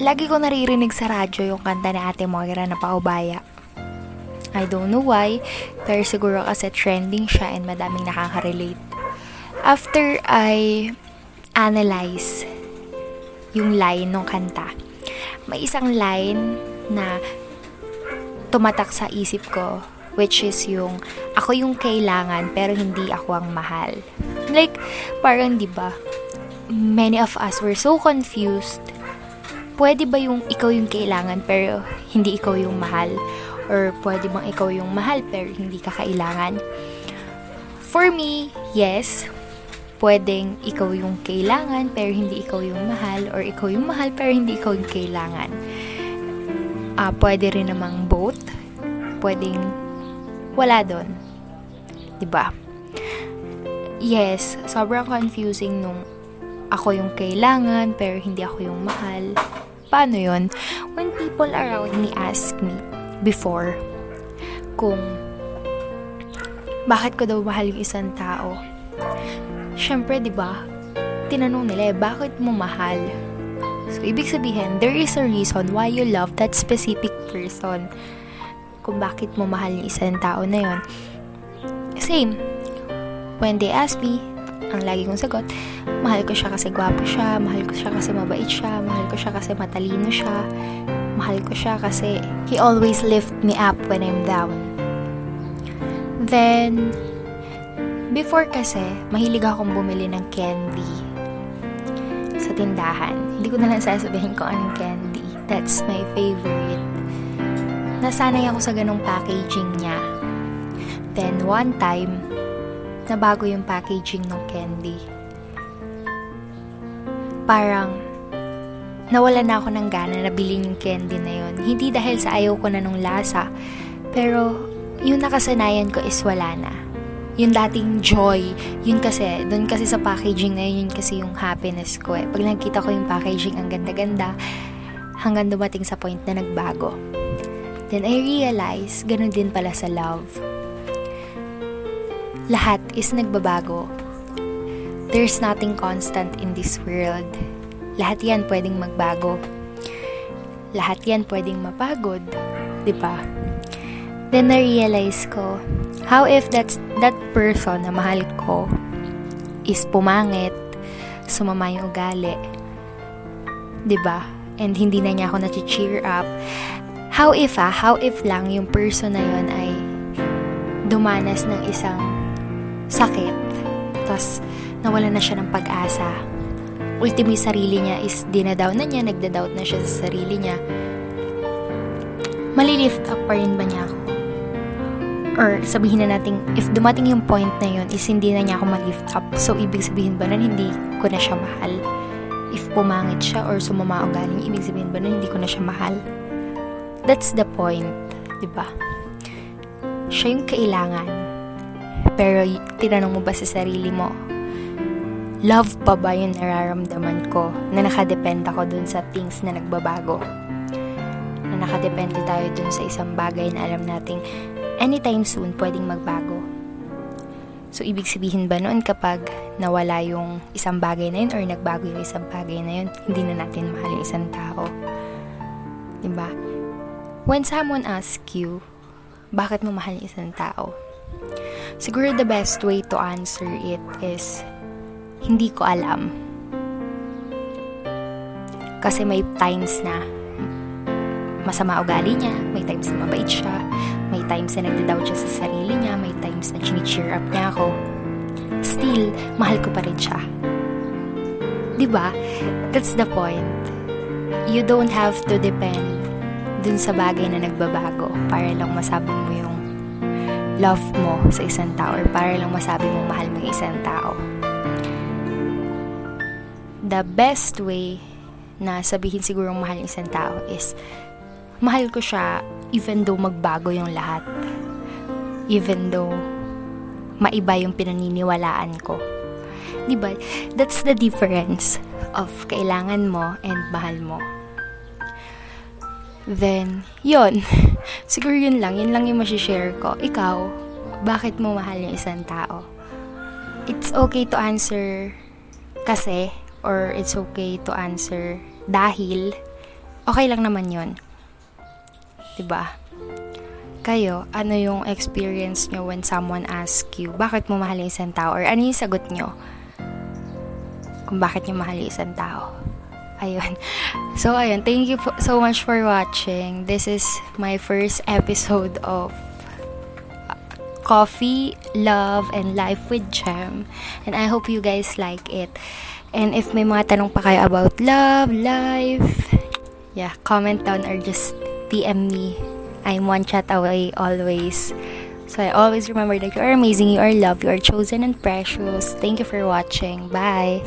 lagi ko naririnig sa radyo yung kanta ni Ate Moira na Paubaya. I don't know why, pero siguro kasi trending siya and madaming nakaka-relate. After I analyze yung line ng kanta, may isang line na tumatak sa isip ko which is yung ako yung kailangan pero hindi ako ang mahal. Like parang 'di ba? Many of us were so confused. Pwede ba yung ikaw yung kailangan pero hindi ikaw yung mahal? Or pwede bang ikaw yung mahal pero hindi ka kailangan? For me, yes. Pwedeng ikaw yung kailangan pero hindi ikaw yung mahal or ikaw yung mahal pero hindi ikaw yung kailangan. Uh, pwede rin namang both. Pwedeng wala doon. 'Di ba? Yes, sobrang confusing nung ako yung kailangan pero hindi ako yung mahal. Paano 'yon? When people around me ask me before kung bakit ko daw mahal yung isang tao. Syempre, 'di ba? Tinanong nila, eh, bakit mo mahal? So, ibig sabihin, there is a reason why you love that specific person kung bakit mo mahal yung isang tao na yon. Same. When they ask me, ang lagi kong sagot, mahal ko siya kasi gwapo siya, mahal ko siya kasi mabait siya, mahal ko siya kasi matalino siya, mahal ko siya kasi he always lift me up when I'm down. Then, before kasi, mahilig akong bumili ng candy sa tindahan. Hindi ko na lang sasabihin kung anong candy. That's my favorite nasanay ako sa ganong packaging niya. Then, one time, nabago yung packaging ng candy. Parang, nawala na ako ng gana na bilhin yung candy na yun. Hindi dahil sa ayaw ko na nung lasa, pero yung nakasanayan ko is wala na. Yung dating joy, yun kasi, doon kasi sa packaging na yun, yun kasi yung happiness ko eh. Pag nakita ko yung packaging, ang ganda-ganda, hanggang dumating sa point na nagbago. Then I realize, ganun din pala sa love. Lahat is nagbabago. There's nothing constant in this world. Lahat yan pwedeng magbago. Lahat yan pwedeng mapagod. ba? Diba? Then na-realize ko, how if that's, that person na mahal ko is pumangit, sumama yung ugali. ba? Diba? And hindi na niya ako na-cheer up How if ah, how if lang yung person na yon ay dumanas ng isang sakit, tapos nawala na siya ng pag-asa. Ultimo sarili niya is dinadown na niya, nagda-doubt na siya sa sarili niya. Malilift up pa rin ba niya ako? Or sabihin na natin, if dumating yung point na yun, is hindi na niya ako ma-lift up. So, ibig sabihin ba na hindi ko na siya mahal? If pumangit siya or sumama ang galing, ibig sabihin ba na hindi ko na siya mahal? That's the point, 'di ba? Siya yung kailangan. Pero tinanong mo ba sa sarili mo, love pa ba yung nararamdaman ko na nakadepend ako dun sa things na nagbabago? Na nakadepende tayo dun sa isang bagay na alam nating anytime soon pwedeng magbago. So, ibig sabihin ba noon kapag nawala yung isang bagay na yun or nagbago yung isang bagay na yun, hindi na natin mahal yung isang tao? Diba? When someone asks you, bakit mo mahal isang tao? Siguro the best way to answer it is, hindi ko alam. Kasi may times na masama ugali niya, may times na mabait siya, may times na nagda-doubt siya sa sarili niya, may times na chini-cheer up niya ako. Still, mahal ko pa rin siya. ba? Diba? That's the point. You don't have to depend dun sa bagay na nagbabago para lang masabi mo yung love mo sa isang tao or para lang masabi mo mahal mo yung isang tao. The best way na sabihin sigurong mahal yung isang tao is mahal ko siya even though magbago yung lahat. Even though maiba yung pinaniniwalaan ko. Diba? That's the difference of kailangan mo and mahal mo. Then, yon Siguro yun lang. Yun lang yung masishare ko. Ikaw, bakit mo mahal yung isang tao? It's okay to answer kasi or it's okay to answer dahil okay lang naman yun. ba? Diba? Kayo, ano yung experience nyo when someone asks you, bakit mo mahal isang tao? Or ano yung sagot nyo? Kung bakit nyo mahal isang tao? Ayun. So, ayun. Thank you so much for watching. This is my first episode of uh, Coffee, Love, and Life with Jem. And I hope you guys like it. And if may mga tanong pa kayo about love, life, yeah, comment down or just DM me I'm one chat away always. So I always remember that you are amazing, you are loved, you are chosen and precious. Thank you for watching. Bye.